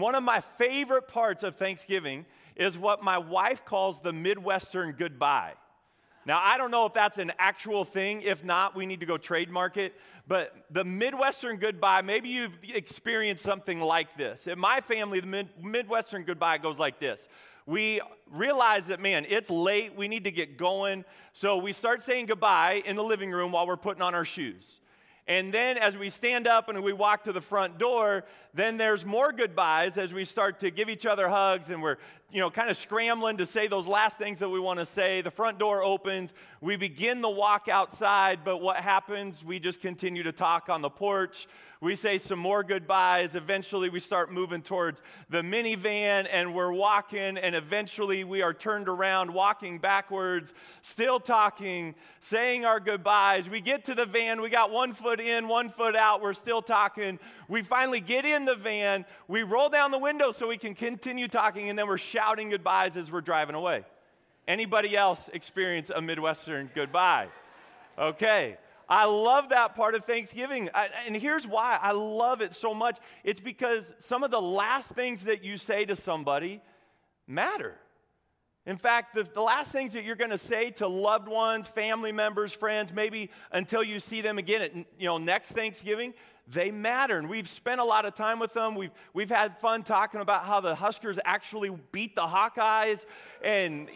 One of my favorite parts of Thanksgiving is what my wife calls the Midwestern goodbye. Now, I don't know if that's an actual thing. If not, we need to go trademark it. But the Midwestern goodbye, maybe you've experienced something like this. In my family, the Mid- Midwestern goodbye goes like this. We realize that, man, it's late. We need to get going. So we start saying goodbye in the living room while we're putting on our shoes. And then as we stand up and we walk to the front door, then there's more goodbyes as we start to give each other hugs and we're, you know, kind of scrambling to say those last things that we want to say. The front door opens. We begin the walk outside, but what happens? We just continue to talk on the porch. We say some more goodbyes. Eventually, we start moving towards the minivan and we're walking, and eventually, we are turned around, walking backwards, still talking, saying our goodbyes. We get to the van, we got one foot in, one foot out, we're still talking. We finally get in the van, we roll down the window so we can continue talking, and then we're shouting goodbyes as we're driving away. Anybody else experience a Midwestern goodbye? Okay. I love that part of Thanksgiving. I, and here's why I love it so much it's because some of the last things that you say to somebody matter. In fact, the, the last things that you're going to say to loved ones, family members, friends, maybe until you see them again at you know, next Thanksgiving, they matter. And we've spent a lot of time with them. We've, we've had fun talking about how the Huskers actually beat the Hawkeyes. And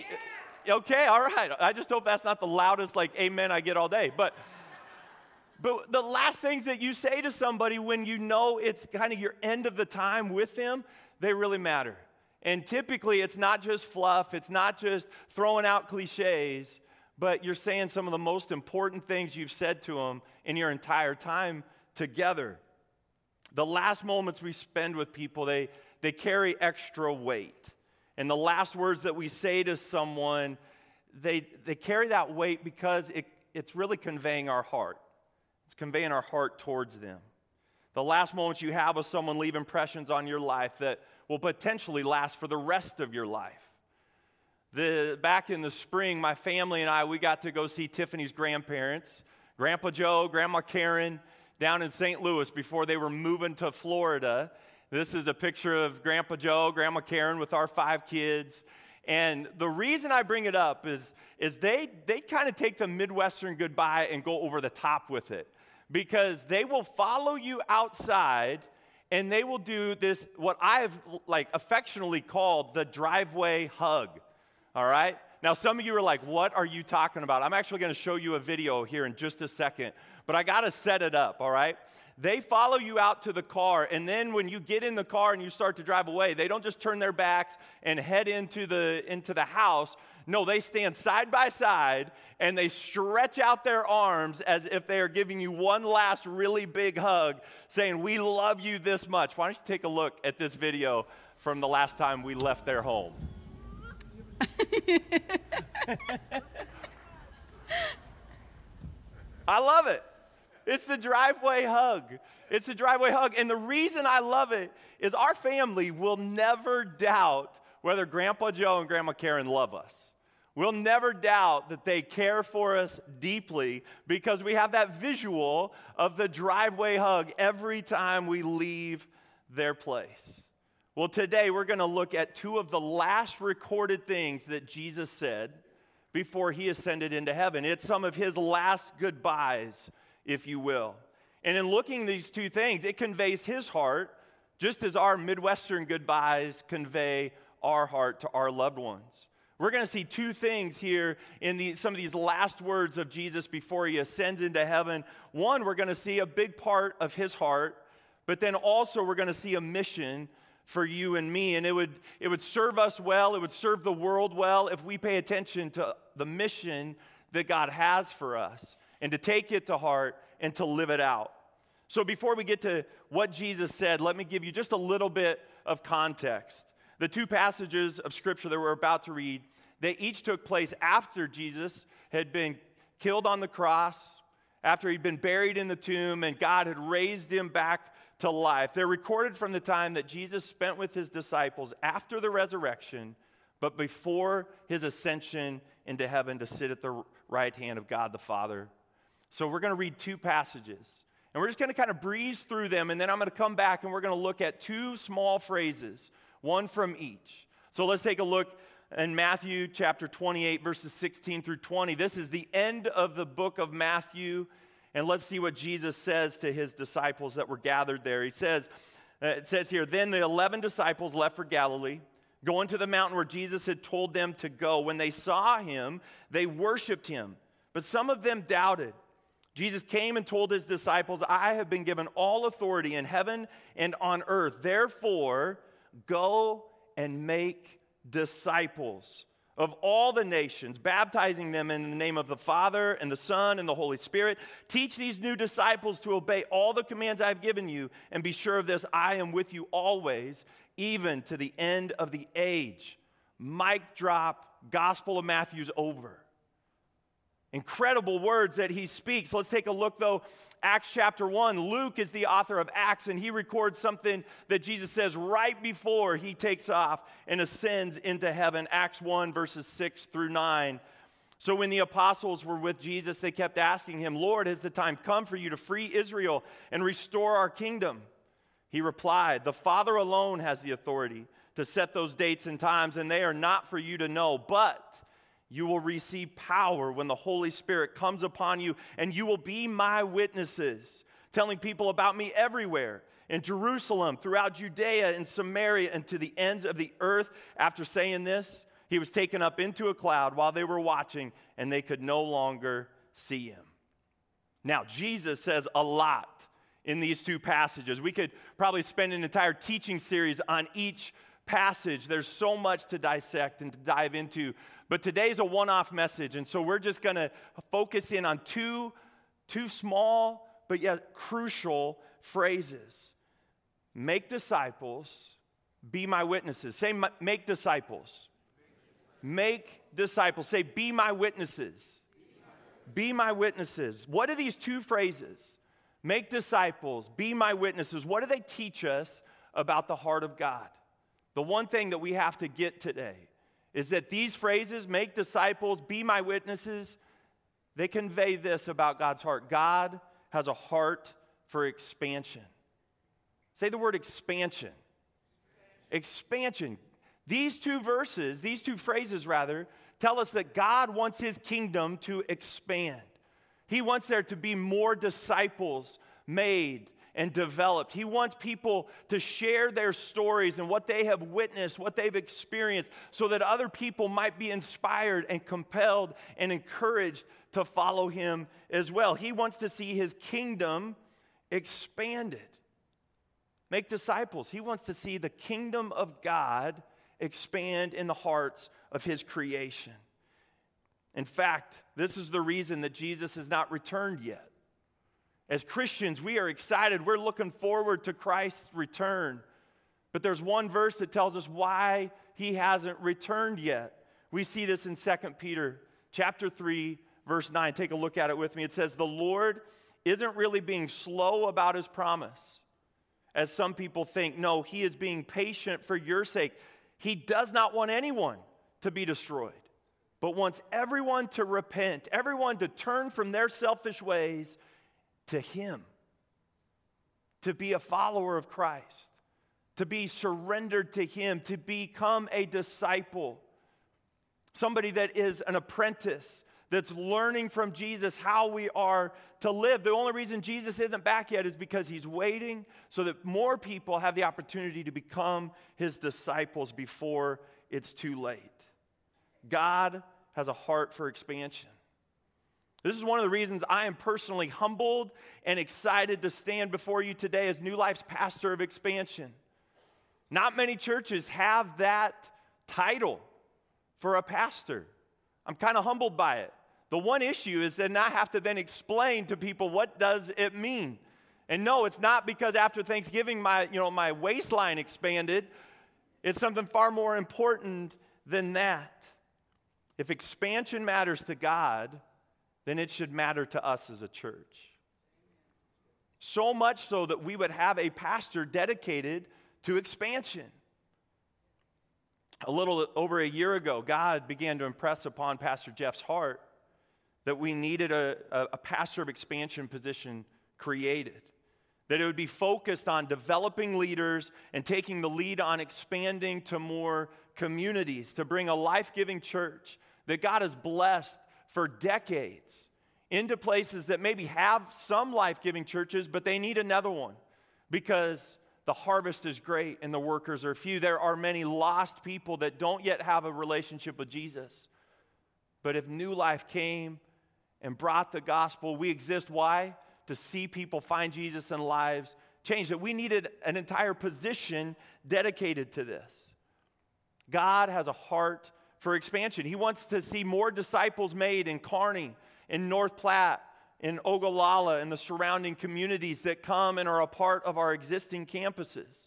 okay, all right. I just hope that's not the loudest, like, amen I get all day. But but the last things that you say to somebody when you know it's kind of your end of the time with them, they really matter. And typically, it's not just fluff, it's not just throwing out cliches, but you're saying some of the most important things you've said to them in your entire time together. The last moments we spend with people, they, they carry extra weight. And the last words that we say to someone, they, they carry that weight because it, it's really conveying our heart. It's conveying our heart towards them. The last moments you have with someone leave impressions on your life that will potentially last for the rest of your life. The, back in the spring, my family and I, we got to go see Tiffany's grandparents, Grandpa Joe, Grandma Karen, down in St. Louis before they were moving to Florida. This is a picture of Grandpa Joe, Grandma Karen with our five kids. And the reason I bring it up is, is they, they kind of take the Midwestern goodbye and go over the top with it because they will follow you outside and they will do this what i've like affectionately called the driveway hug all right now some of you are like what are you talking about i'm actually going to show you a video here in just a second but i got to set it up all right they follow you out to the car and then when you get in the car and you start to drive away they don't just turn their backs and head into the into the house no, they stand side by side and they stretch out their arms as if they are giving you one last really big hug, saying, We love you this much. Why don't you take a look at this video from the last time we left their home? I love it. It's the driveway hug. It's the driveway hug. And the reason I love it is our family will never doubt whether Grandpa Joe and Grandma Karen love us. We'll never doubt that they care for us deeply because we have that visual of the driveway hug every time we leave their place. Well, today we're going to look at two of the last recorded things that Jesus said before he ascended into heaven. It's some of his last goodbyes, if you will. And in looking these two things, it conveys his heart, just as our Midwestern goodbyes convey our heart to our loved ones. We're going to see two things here in the, some of these last words of Jesus before he ascends into heaven. One, we're going to see a big part of his heart, but then also we're going to see a mission for you and me. And it would, it would serve us well, it would serve the world well if we pay attention to the mission that God has for us and to take it to heart and to live it out. So before we get to what Jesus said, let me give you just a little bit of context. The two passages of scripture that we're about to read, they each took place after Jesus had been killed on the cross, after he'd been buried in the tomb, and God had raised him back to life. They're recorded from the time that Jesus spent with his disciples after the resurrection, but before his ascension into heaven to sit at the right hand of God the Father. So we're going to read two passages. And we're just going to kind of breeze through them, and then I'm going to come back and we're going to look at two small phrases, one from each. So let's take a look in Matthew chapter 28, verses 16 through 20. This is the end of the book of Matthew. And let's see what Jesus says to his disciples that were gathered there. He says, uh, it says here, then the 11 disciples left for Galilee, going to the mountain where Jesus had told them to go. When they saw him, they worshiped him, but some of them doubted. Jesus came and told his disciples, I have been given all authority in heaven and on earth. Therefore, go and make disciples of all the nations, baptizing them in the name of the Father and the Son and the Holy Spirit. Teach these new disciples to obey all the commands I've given you, and be sure of this I am with you always, even to the end of the age. Mic drop, Gospel of Matthew's over. Incredible words that he speaks. Let's take a look, though, Acts chapter 1. Luke is the author of Acts, and he records something that Jesus says right before he takes off and ascends into heaven. Acts 1, verses 6 through 9. So when the apostles were with Jesus, they kept asking him, Lord, has the time come for you to free Israel and restore our kingdom? He replied, The Father alone has the authority to set those dates and times, and they are not for you to know, but you will receive power when the Holy Spirit comes upon you, and you will be my witnesses, telling people about me everywhere in Jerusalem, throughout Judea and Samaria, and to the ends of the earth. After saying this, he was taken up into a cloud while they were watching, and they could no longer see him. Now, Jesus says a lot in these two passages. We could probably spend an entire teaching series on each passage. There's so much to dissect and to dive into. But today's a one off message, and so we're just going to focus in on two, two small but yet crucial phrases make disciples, be my witnesses. Say, make disciples. Make disciples. Say, be my witnesses. Be my witnesses. What are these two phrases? Make disciples, be my witnesses. What do they teach us about the heart of God? The one thing that we have to get today is that these phrases, make disciples, be my witnesses, they convey this about God's heart. God has a heart for expansion. Say the word expansion. Expansion. These two verses, these two phrases rather, tell us that God wants his kingdom to expand. He wants there to be more disciples made and developed. He wants people to share their stories and what they have witnessed, what they've experienced, so that other people might be inspired and compelled and encouraged to follow him as well. He wants to see his kingdom expanded. Make disciples. He wants to see the kingdom of God expand in the hearts of his creation. In fact, this is the reason that Jesus has not returned yet. As Christians, we are excited. We're looking forward to Christ's return. But there's one verse that tells us why he hasn't returned yet. We see this in 2 Peter chapter 3 verse 9. Take a look at it with me. It says the Lord isn't really being slow about his promise as some people think. No, he is being patient for your sake. He does not want anyone to be destroyed, but wants everyone to repent, everyone to turn from their selfish ways to Him, to be a follower of Christ, to be surrendered to Him, to become a disciple, somebody that is an apprentice. That's learning from Jesus how we are to live. The only reason Jesus isn't back yet is because he's waiting so that more people have the opportunity to become his disciples before it's too late. God has a heart for expansion. This is one of the reasons I am personally humbled and excited to stand before you today as New Life's pastor of expansion. Not many churches have that title for a pastor. I'm kind of humbled by it. The one issue is that I have to then explain to people what does it mean. And no, it's not because after Thanksgiving my, you know, my waistline expanded. It's something far more important than that. If expansion matters to God, then it should matter to us as a church. So much so that we would have a pastor dedicated to expansion. A little over a year ago, God began to impress upon Pastor Jeff's heart that we needed a, a, a pastor of expansion position created. That it would be focused on developing leaders and taking the lead on expanding to more communities, to bring a life giving church that God has blessed for decades into places that maybe have some life giving churches, but they need another one because the harvest is great and the workers are few. There are many lost people that don't yet have a relationship with Jesus. But if new life came and brought the gospel, we exist. Why? To see people find Jesus and lives change. That we needed an entire position dedicated to this. God has a heart for expansion. He wants to see more disciples made in Kearney, in North Platte, in Ogallala, and the surrounding communities that come and are a part of our existing campuses.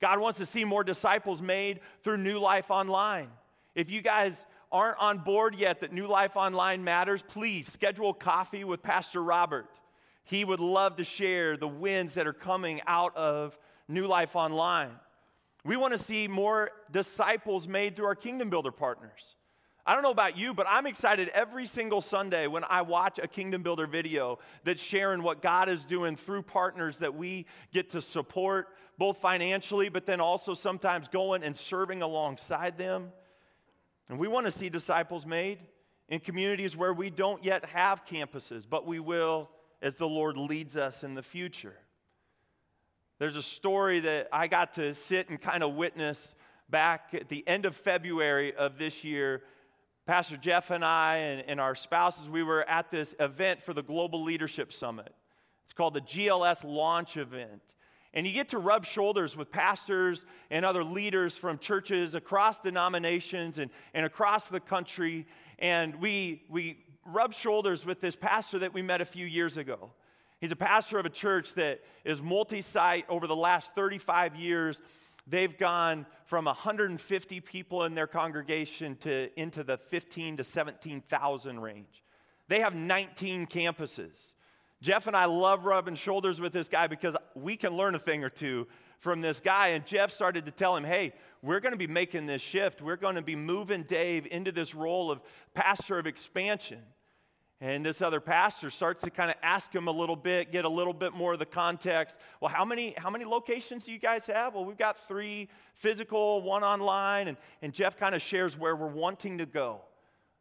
God wants to see more disciples made through New Life Online. If you guys aren't on board yet that New Life Online matters, please schedule coffee with Pastor Robert. He would love to share the wins that are coming out of New Life Online. We want to see more disciples made through our Kingdom Builder partners. I don't know about you, but I'm excited every single Sunday when I watch a Kingdom Builder video that's sharing what God is doing through partners that we get to support, both financially, but then also sometimes going and serving alongside them. And we want to see disciples made in communities where we don't yet have campuses, but we will as the Lord leads us in the future. There's a story that I got to sit and kind of witness back at the end of February of this year. Pastor Jeff and I and, and, our spouses, we were at this event for the Global Leadership Summit. It's called the GLS Launch Event. And you get to rub shoulders with pastors and other leaders from churches across denominations and, and across the country. And we, we rub shoulders with this pastor that we met a few years ago. He's a pastor of a church that is multi site over the last 35 years. They've gone from 150 people in their congregation to into the 15 to 17,000 range. They have 19 campuses. Jeff and I love rubbing shoulders with this guy because we can learn a thing or two from this guy. And Jeff started to tell him, hey, we're going to be making this shift. We're going to be moving Dave into this role of pastor of expansion. And this other pastor starts to kind of ask him a little bit, get a little bit more of the context. Well, how many, how many locations do you guys have? Well, we've got three physical, one online. And, and Jeff kind of shares where we're wanting to go.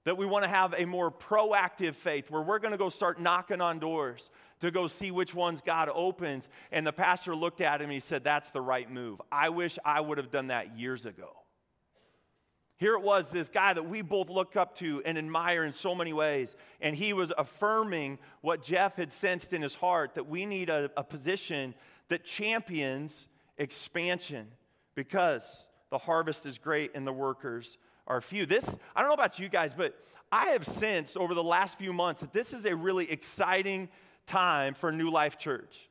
That we want to have a more proactive faith where we're going to go start knocking on doors to go see which ones God opens. And the pastor looked at him and he said, That's the right move. I wish I would have done that years ago. Here it was, this guy that we both look up to and admire in so many ways. And he was affirming what Jeff had sensed in his heart that we need a, a position that champions expansion because the harvest is great and the workers are few. This, I don't know about you guys, but I have sensed over the last few months that this is a really exciting time for New Life Church.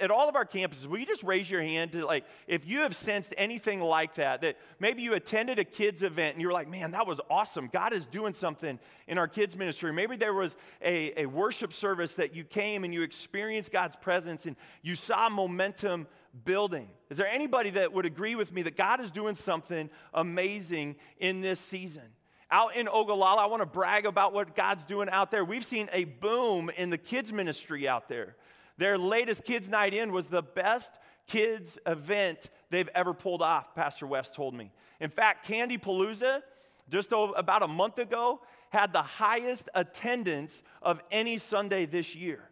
At all of our campuses, will you just raise your hand to like, if you have sensed anything like that, that maybe you attended a kids event and you're like, man, that was awesome. God is doing something in our kids ministry. Maybe there was a, a worship service that you came and you experienced God's presence and you saw momentum building. Is there anybody that would agree with me that God is doing something amazing in this season? Out in Ogallala, I want to brag about what God's doing out there. We've seen a boom in the kids ministry out there. Their latest Kids Night In was the best kids event they've ever pulled off, Pastor West told me. In fact, Candy Palooza, just about a month ago, had the highest attendance of any Sunday this year.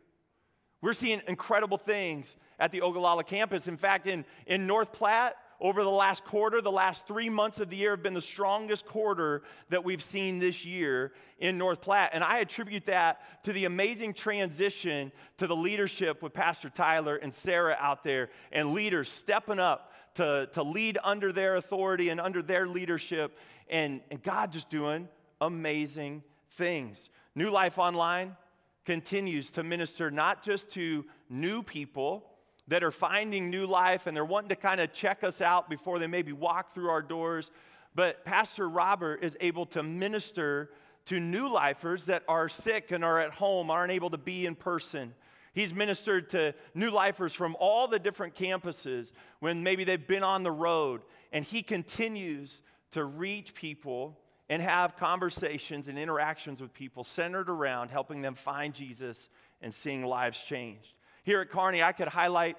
We're seeing incredible things at the Ogallala campus. In fact, in, in North Platte, over the last quarter, the last three months of the year have been the strongest quarter that we've seen this year in North Platte. And I attribute that to the amazing transition to the leadership with Pastor Tyler and Sarah out there, and leaders stepping up to, to lead under their authority and under their leadership, and, and God just doing amazing things. New Life Online continues to minister not just to new people that are finding new life and they're wanting to kind of check us out before they maybe walk through our doors. But Pastor Robert is able to minister to new lifers that are sick and are at home, aren't able to be in person. He's ministered to new lifers from all the different campuses when maybe they've been on the road. And he continues to reach people and have conversations and interactions with people centered around helping them find Jesus and seeing lives changed. Here at Kearney, I could highlight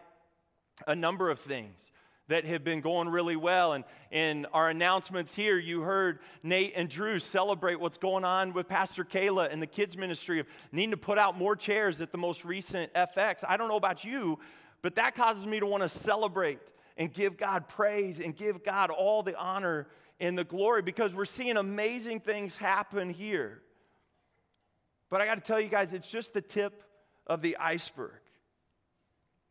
a number of things that have been going really well. And in our announcements here, you heard Nate and Drew celebrate what's going on with Pastor Kayla and the kids' ministry of needing to put out more chairs at the most recent FX. I don't know about you, but that causes me to want to celebrate and give God praise and give God all the honor and the glory because we're seeing amazing things happen here. But I got to tell you guys, it's just the tip of the iceberg.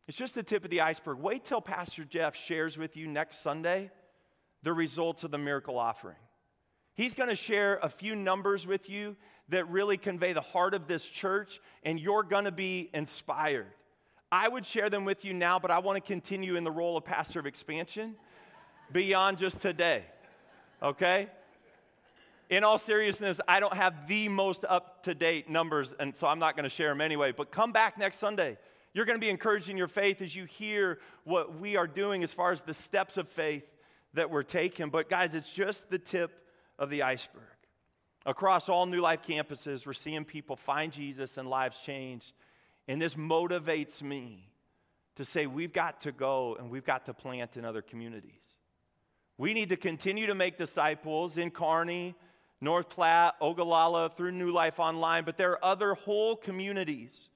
It's just the tip of the iceberg. Wait till Pastor Jeff shares with you next Sunday the results of the miracle offering. He's going to share a few numbers with you that really convey the heart of this church, and you're going to be inspired. I would share them with you now, but I want to continue in the role of pastor of expansion beyond just today. Okay? In all seriousness, I don't have the most up to date numbers, and so I'm not going to share them anyway. But come back next Sunday. You're going to be encouraged in your faith as you hear what we are doing as far as the steps of faith that we're taking. But, guys, it's just the tip of the iceberg. Across all New Life campuses, we're seeing people find Jesus and lives changed. And this motivates me to say we've got to go and we've got to plant in other communities. We need to continue to make disciples in Kearney, North Platte, Ogallala, through New Life Online, but there are other whole communities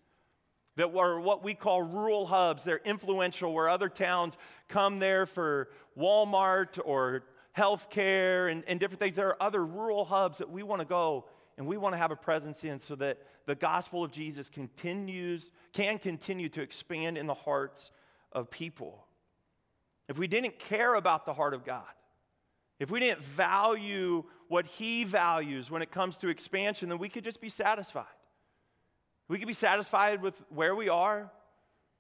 that are what we call rural hubs. They're influential, where other towns come there for Walmart or healthcare and, and different things. There are other rural hubs that we want to go and we want to have a presence in so that the gospel of Jesus continues, can continue to expand in the hearts of people. If we didn't care about the heart of God, if we didn't value what He values when it comes to expansion, then we could just be satisfied. We could be satisfied with where we are.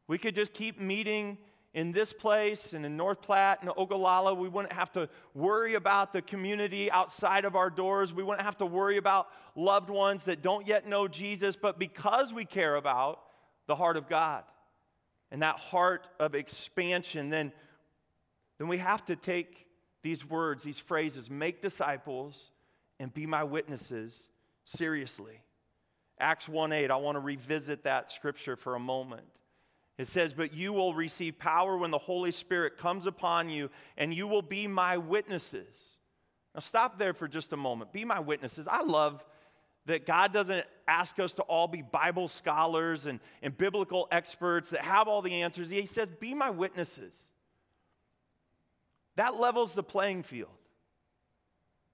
We could just keep meeting in this place and in North Platte and Ogallala. We wouldn't have to worry about the community outside of our doors. We wouldn't have to worry about loved ones that don't yet know Jesus. But because we care about the heart of God and that heart of expansion, then, then we have to take these words, these phrases, make disciples and be my witnesses seriously. Acts 1 8, I want to revisit that scripture for a moment. It says, But you will receive power when the Holy Spirit comes upon you, and you will be my witnesses. Now, stop there for just a moment. Be my witnesses. I love that God doesn't ask us to all be Bible scholars and, and biblical experts that have all the answers. He says, Be my witnesses. That levels the playing field.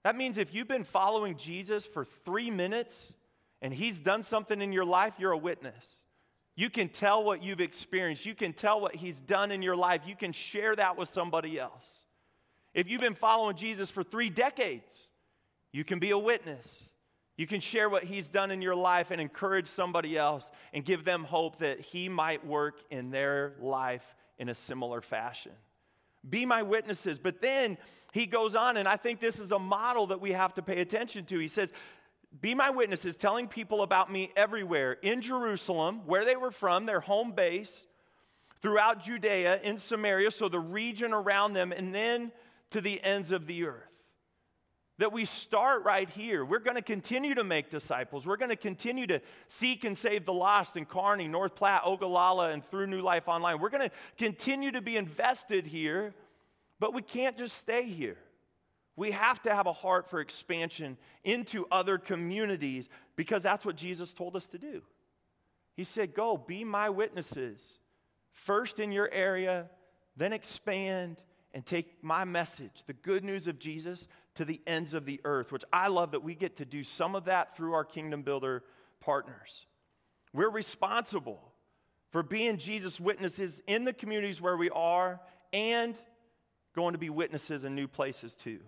That means if you've been following Jesus for three minutes, and He's done something in your life, you're a witness. You can tell what you've experienced. You can tell what He's done in your life. You can share that with somebody else. If you've been following Jesus for three decades, you can be a witness. You can share what He's done in your life and encourage somebody else and give them hope that He might work in their life in a similar fashion. Be my witnesses. But then He goes on, and I think this is a model that we have to pay attention to. He says, be my witnesses, telling people about me everywhere in Jerusalem, where they were from, their home base, throughout Judea, in Samaria, so the region around them, and then to the ends of the earth. That we start right here. We're going to continue to make disciples. We're going to continue to seek and save the lost in Kearney, North Platte, Ogallala, and through New Life Online. We're going to continue to be invested here, but we can't just stay here. We have to have a heart for expansion into other communities because that's what Jesus told us to do. He said, Go, be my witnesses, first in your area, then expand and take my message, the good news of Jesus, to the ends of the earth, which I love that we get to do some of that through our Kingdom Builder partners. We're responsible for being Jesus' witnesses in the communities where we are and going to be witnesses in new places too.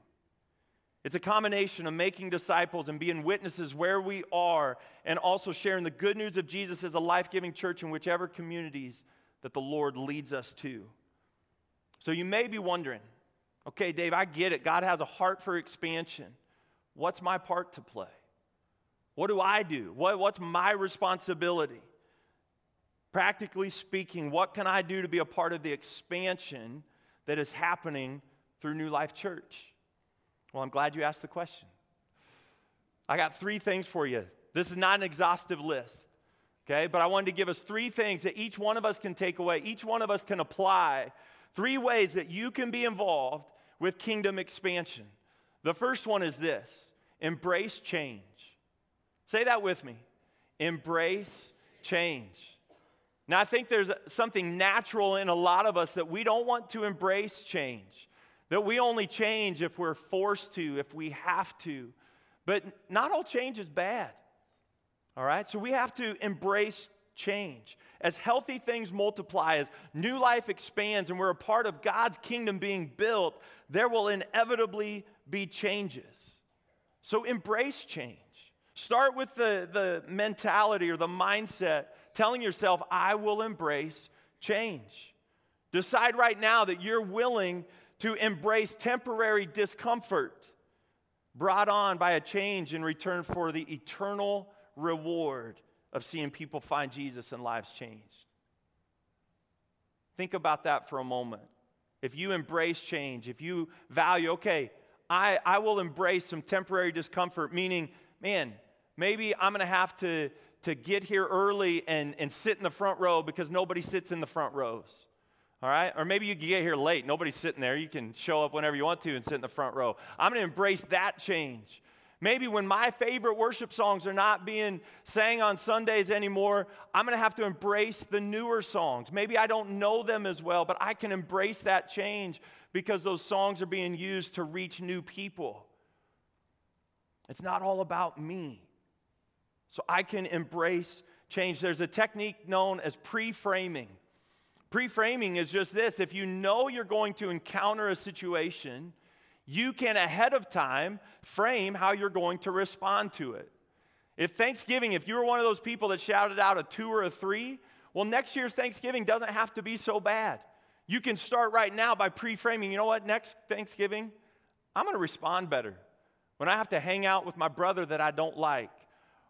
It's a combination of making disciples and being witnesses where we are and also sharing the good news of Jesus as a life giving church in whichever communities that the Lord leads us to. So you may be wondering okay, Dave, I get it. God has a heart for expansion. What's my part to play? What do I do? What, what's my responsibility? Practically speaking, what can I do to be a part of the expansion that is happening through New Life Church? Well, I'm glad you asked the question. I got three things for you. This is not an exhaustive list, Okay, but I wanted to give us three things that each one of us can take away, each one of us can apply. Three ways that you can be involved with kingdom expansion. The first one is this embrace change. Say that with me embrace change. Now, I think there's something natural in a lot of us that we don't want to embrace change, that we only change if we're forced to, if we have to. But not all change is bad. All right? So we have to embrace change. As healthy things multiply, as new life expands, and we're a part of God's kingdom being built, there will inevitably be changes. So embrace change. Start with the, the mentality or the mindset telling yourself, I will embrace change. Decide right now that you're willing to embrace temporary discomfort brought on by a change in return for the eternal reward of seeing people find Jesus and lives changed. Think about that for a moment. If you embrace change, if you value, okay, I, I will embrace some temporary discomfort, meaning, man, maybe I'm gonna have to, to get here early and, and sit in the front row because nobody sits in the front rows. All right? Or maybe you can get here late. Nobody's sitting there. You can show up whenever you want to and sit in the front row. I'm going to embrace that change. Maybe when my favorite worship songs are not being sang on Sundays anymore, I'm going to have to embrace the newer songs. Maybe I don't know them as well, but I can embrace that change because those songs are being used to reach new people. It's not all about me. So I can embrace change. There's a technique known as pre framing. Pre framing is just this if you know you're going to encounter a situation, you can ahead of time frame how you're going to respond to it. If Thanksgiving, if you were one of those people that shouted out a two or a three, well, next year's Thanksgiving doesn't have to be so bad. You can start right now by pre framing. You know what? Next Thanksgiving, I'm going to respond better. When I have to hang out with my brother that I don't like,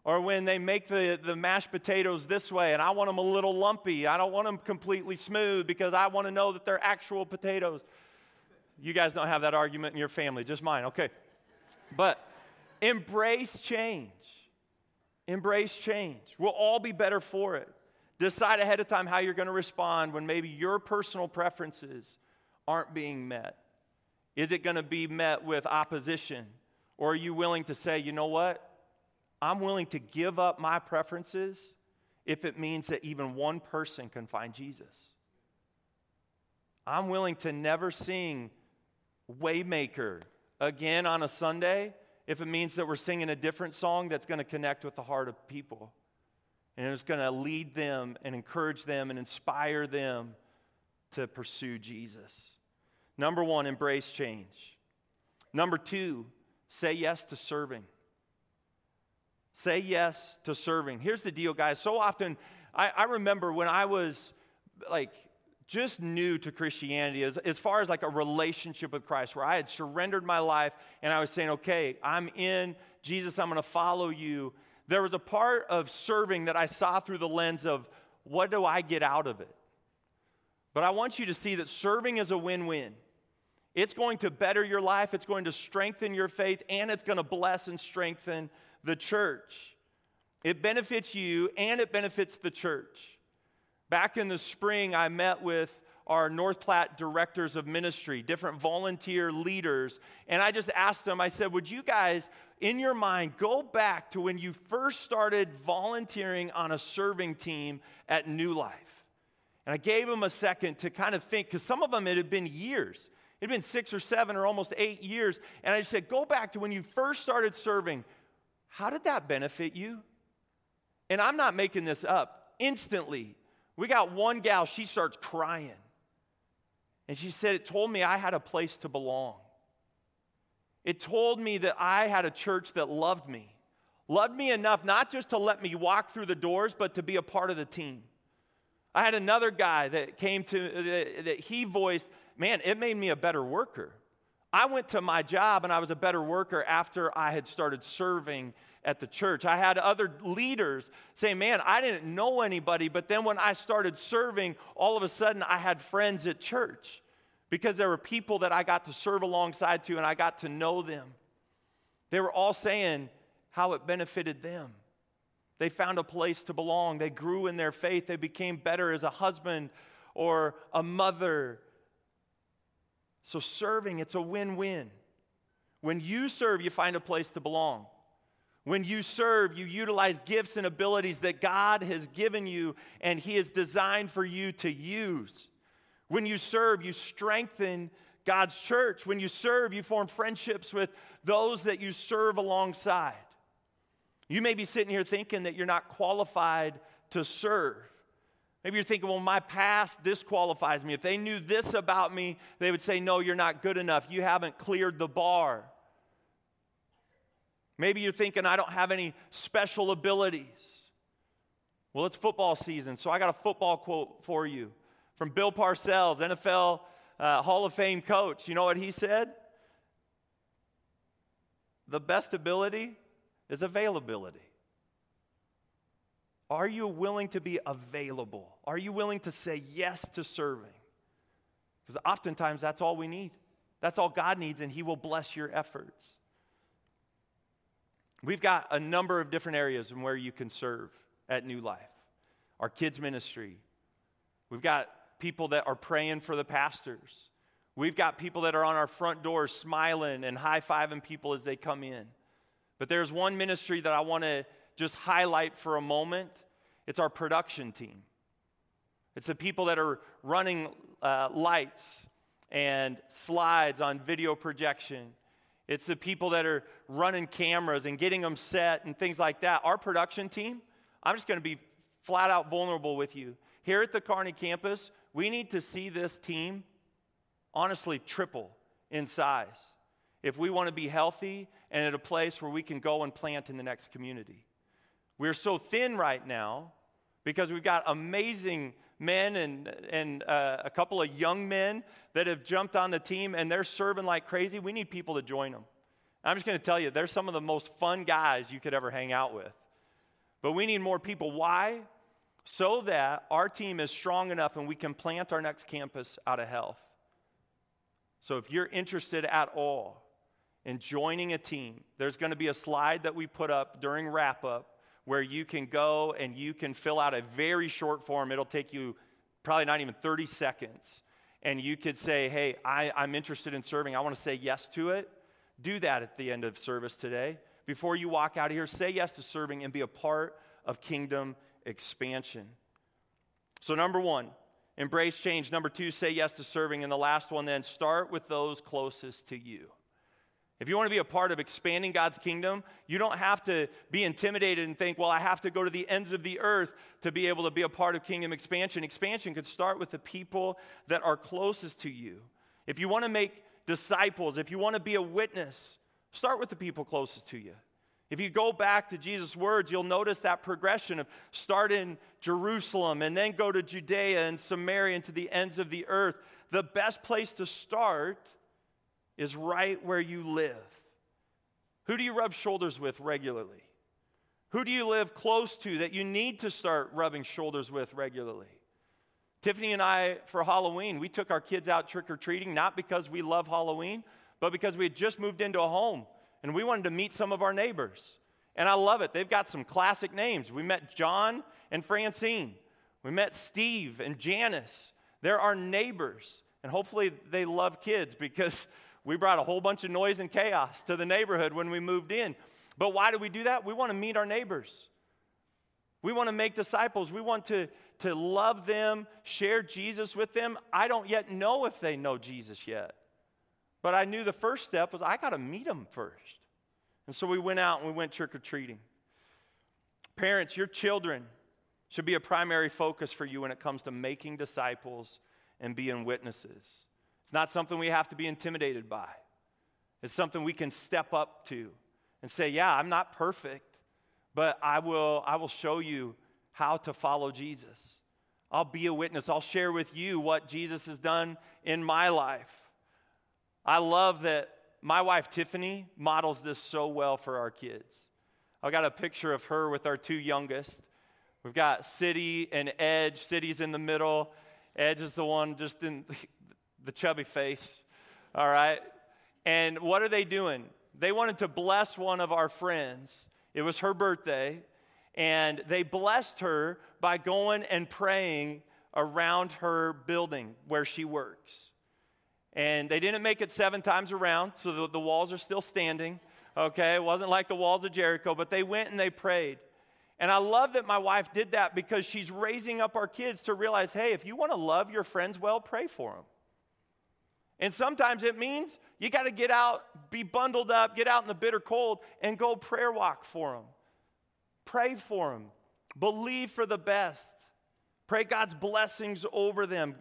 or when they make the, the mashed potatoes this way and I want them a little lumpy, I don't want them completely smooth because I want to know that they're actual potatoes. You guys don't have that argument in your family, just mine, okay. But embrace change. Embrace change. We'll all be better for it. Decide ahead of time how you're going to respond when maybe your personal preferences aren't being met. Is it going to be met with opposition? Or are you willing to say, you know what? I'm willing to give up my preferences if it means that even one person can find Jesus. I'm willing to never sing Waymaker again on a Sunday if it means that we're singing a different song that's going to connect with the heart of people. And it's going to lead them and encourage them and inspire them to pursue Jesus. Number one, embrace change. Number two, say yes to serving. Say yes to serving. Here's the deal, guys. So often, I, I remember when I was like just new to Christianity, as, as far as like a relationship with Christ, where I had surrendered my life and I was saying, okay, I'm in Jesus, I'm to follow you. There was a part of serving that I saw through the lens of what do I get out of it? But I want you to see that serving is a win win. It's going to better your life, it's going to strengthen your faith, and it's going to bless and strengthen the church. It benefits you and it benefits the church. Back in the spring, I met with our North Platte directors of ministry, different volunteer leaders, and I just asked them, I said, Would you guys, in your mind, go back to when you first started volunteering on a serving team at New Life? And I gave them a second to kind of think, because some of them it had been years. It had been six or seven or almost eight years. And I said, Go back to when you first started serving. How did that benefit you? And I'm not making this up. Instantly, we got one gal, she starts crying. And she said, It told me I had a place to belong. It told me that I had a church that loved me, loved me enough not just to let me walk through the doors, but to be a part of the team. I had another guy that came to, that he voiced, man, it made me a better worker. I went to my job and I was a better worker after I had started serving at the church. I had other leaders say, Man, I didn't know anybody, but then when I started serving, all of a sudden I had friends at church because there were people that I got to serve alongside to and I got to know them. They were all saying how it benefited them. They found a place to belong. They grew in their faith. They became better as a husband or a mother. So, serving, it's a win win. When you serve, you find a place to belong. When you serve, you utilize gifts and abilities that God has given you and He has designed for you to use. When you serve, you strengthen God's church. When you serve, you form friendships with those that you serve alongside. You may be sitting here thinking that you're not qualified to serve. Maybe you're thinking, well, my past disqualifies me. If they knew this about me, they would say, no, you're not good enough. You haven't cleared the bar. Maybe you're thinking, I don't have any special abilities. Well, it's football season, so I got a football quote for you from Bill Parcells, NFL uh, Hall of Fame coach. You know what he said? The best ability is availability. Are you willing to be available? Are you willing to say yes to serving? Because oftentimes that's all we need. That's all God needs, and He will bless your efforts. We've got a number of different areas in where you can serve at New Life. Our kids' ministry. We've got people that are praying for the pastors. We've got people that are on our front doors smiling and high fiving people as they come in. But there's one ministry that I want to just highlight for a moment it's our production team. It's the people that are running uh, lights and slides on video projection. It's the people that are running cameras and getting them set and things like that. Our production team, I'm just going to be flat out vulnerable with you. Here at the Kearney campus, we need to see this team honestly triple in size if we want to be healthy and at a place where we can go and plant in the next community. We're so thin right now because we've got amazing men and, and uh, a couple of young men that have jumped on the team and they're serving like crazy. We need people to join them. I'm just going to tell you, they're some of the most fun guys you could ever hang out with. But we need more people. Why? So that our team is strong enough and we can plant our next campus out of health. So if you're interested at all in joining a team, there's going to be a slide that we put up during wrap up where you can go and you can fill out a very short form. It'll take you probably not even 30 seconds. And you could say, hey, I, I'm interested in serving. I want to say yes to it. Do that at the end of service today. Before you walk out of here, say yes to serving and be a part of kingdom expansion. So, number one, embrace change. Number two, say yes to serving. And the last one, then, start with those closest to you. If you want to be a part of expanding God's kingdom, you don't have to be intimidated and think, well, I have to go to the ends of the earth to be able to be a part of kingdom expansion. Expansion could start with the people that are closest to you. If you want to make disciples, if you want to be a witness, start with the people closest to you. If you go back to Jesus' words, you'll notice that progression of start in Jerusalem and then go to Judea and Samaria and to the ends of the earth. The best place to start is right where you live. Who do you rub shoulders with regularly? Who do you live close to that you need to start rubbing shoulders with regularly? Tiffany and I, for Halloween, we took our kids out trick or treating, not because we love Halloween, but because we had just moved into a home and we wanted to meet some of our neighbors. And I love it. They've got some classic names. We met John and Francine, we met Steve and Janice. They're our neighbors. And hopefully they love kids because we brought a whole bunch of noise and chaos to the neighborhood when we moved in. But why do we do that? We want to meet our neighbors. We want to make disciples. We want to, to love them, share Jesus with them. I don't yet know if they know Jesus yet. But I knew the first step was I got to meet them first. And so we went out and we went trick or treating. Parents, your children should be a primary focus for you when it comes to making disciples and being witnesses. It's not something we have to be intimidated by. It's something we can step up to and say, Yeah, I'm not perfect, but I will, I will show you how to follow Jesus. I'll be a witness. I'll share with you what Jesus has done in my life. I love that my wife Tiffany models this so well for our kids. I got a picture of her with our two youngest. We've got City and Edge. City's in the middle. Edge is the one just in the chubby face, all right? And what are they doing? They wanted to bless one of our friends. It was her birthday, and they blessed her by going and praying around her building where she works. And they didn't make it seven times around, so the, the walls are still standing. Okay, it wasn't like the walls of Jericho, but they went and they prayed. And I love that my wife did that because she's raising up our kids to realize hey, if you want to love your friends well, pray for them. And sometimes it means you got to get out, be bundled up, get out in the bitter cold, and go prayer walk for them. Pray for them. Believe for the best. Pray God's blessings over them.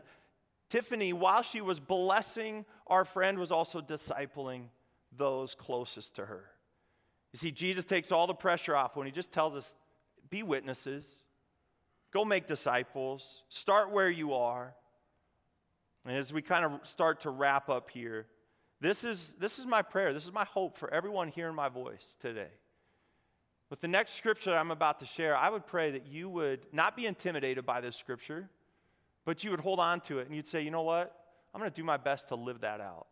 Tiffany, while she was blessing our friend, was also discipling those closest to her. You see, Jesus takes all the pressure off when he just tells us be witnesses, go make disciples, start where you are. And as we kind of start to wrap up here, this is, this is my prayer. This is my hope for everyone hearing my voice today. With the next scripture I'm about to share, I would pray that you would not be intimidated by this scripture, but you would hold on to it and you'd say, you know what? I'm going to do my best to live that out.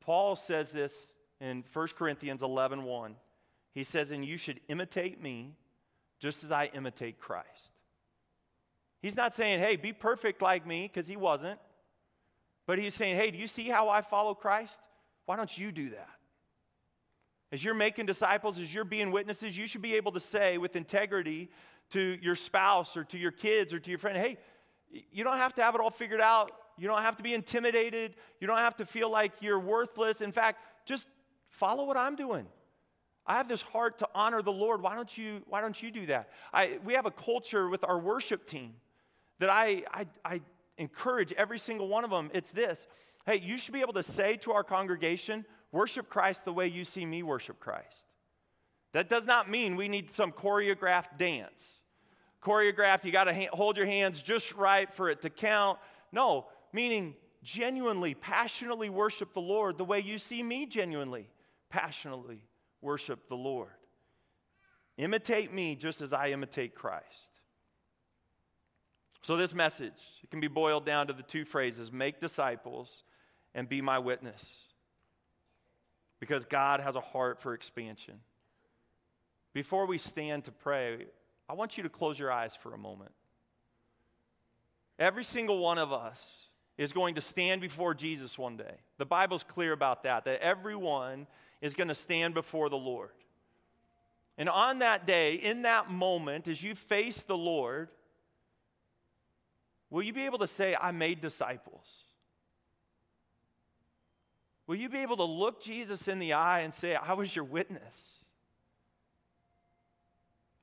Paul says this in 1 Corinthians 11 1. He says, And you should imitate me just as I imitate Christ. He's not saying, hey, be perfect like me, because he wasn't. But he's saying, hey, do you see how I follow Christ? Why don't you do that? As you're making disciples, as you're being witnesses, you should be able to say with integrity to your spouse or to your kids or to your friend, hey, you don't have to have it all figured out. You don't have to be intimidated. You don't have to feel like you're worthless. In fact, just follow what I'm doing. I have this heart to honor the Lord. Why don't you, why don't you do that? I, we have a culture with our worship team that I, I, I encourage every single one of them. It's this hey, you should be able to say to our congregation, worship Christ the way you see me worship Christ. That does not mean we need some choreographed dance. Choreographed, you got to ha- hold your hands just right for it to count. No, meaning genuinely, passionately worship the Lord the way you see me genuinely, passionately worship the Lord. Imitate me just as I imitate Christ. So, this message it can be boiled down to the two phrases make disciples and be my witness. Because God has a heart for expansion. Before we stand to pray, I want you to close your eyes for a moment. Every single one of us is going to stand before Jesus one day. The Bible's clear about that, that everyone is going to stand before the Lord. And on that day, in that moment, as you face the Lord, will you be able to say, I made disciples? Will you be able to look Jesus in the eye and say, I was your witness?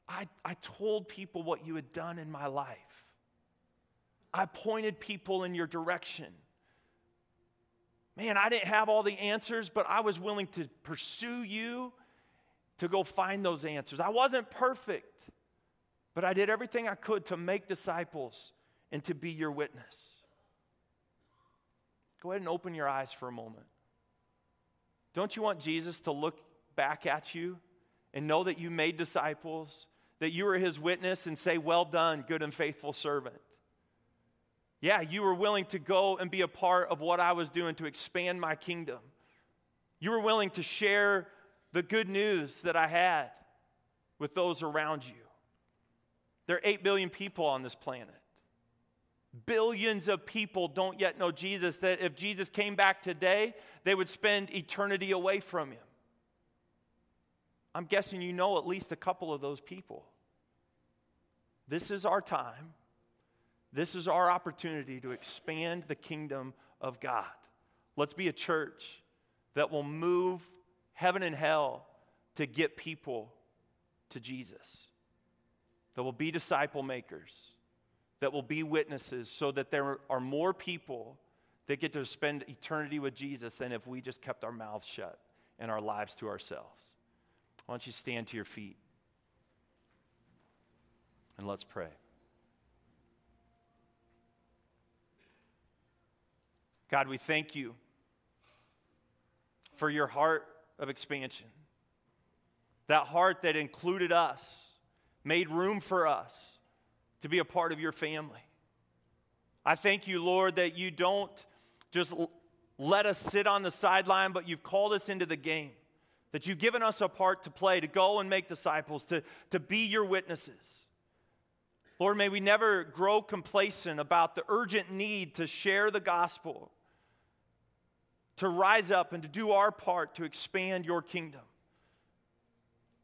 I, I told people what you had done in my life. I pointed people in your direction. Man, I didn't have all the answers, but I was willing to pursue you to go find those answers. I wasn't perfect, but I did everything I could to make disciples and to be your witness. Go ahead and open your eyes for a moment. Don't you want Jesus to look back at you and know that you made disciples, that you were his witness, and say, Well done, good and faithful servant? Yeah, you were willing to go and be a part of what I was doing to expand my kingdom. You were willing to share the good news that I had with those around you. There are 8 billion people on this planet. Billions of people don't yet know Jesus, that if Jesus came back today, they would spend eternity away from him. I'm guessing you know at least a couple of those people. This is our time this is our opportunity to expand the kingdom of God. Let's be a church that will move heaven and hell to get people to Jesus, that will be disciple makers, that will be witnesses, so that there are more people that get to spend eternity with Jesus than if we just kept our mouths shut and our lives to ourselves. Why don't you stand to your feet and let's pray. God, we thank you for your heart of expansion. That heart that included us, made room for us to be a part of your family. I thank you, Lord, that you don't just let us sit on the sideline, but you've called us into the game. that you've given us a part to play, to go and make disciples, to, to be your witnesses. Lord, may we never grow complacent about the urgent need to share the gospel, to rise up and to do our part to expand your kingdom.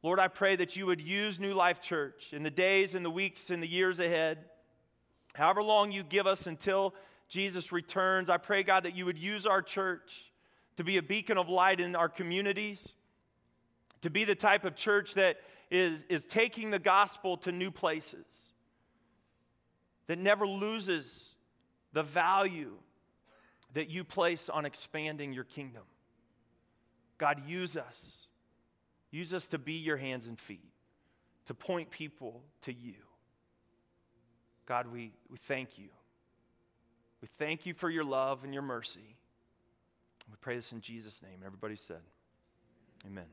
Lord, I pray that you would use New Life Church in the days and the weeks and the years ahead, however long you give us until Jesus returns. I pray, God, that you would use our church to be a beacon of light in our communities, to be the type of church that is, is taking the gospel to new places, that never loses the value that you place on expanding your kingdom. God, use us. Use us to be your hands and feet, to point people to you. God, we, we thank you. We thank you for your love and your mercy. We pray this in Jesus' name. Everybody said, Amen.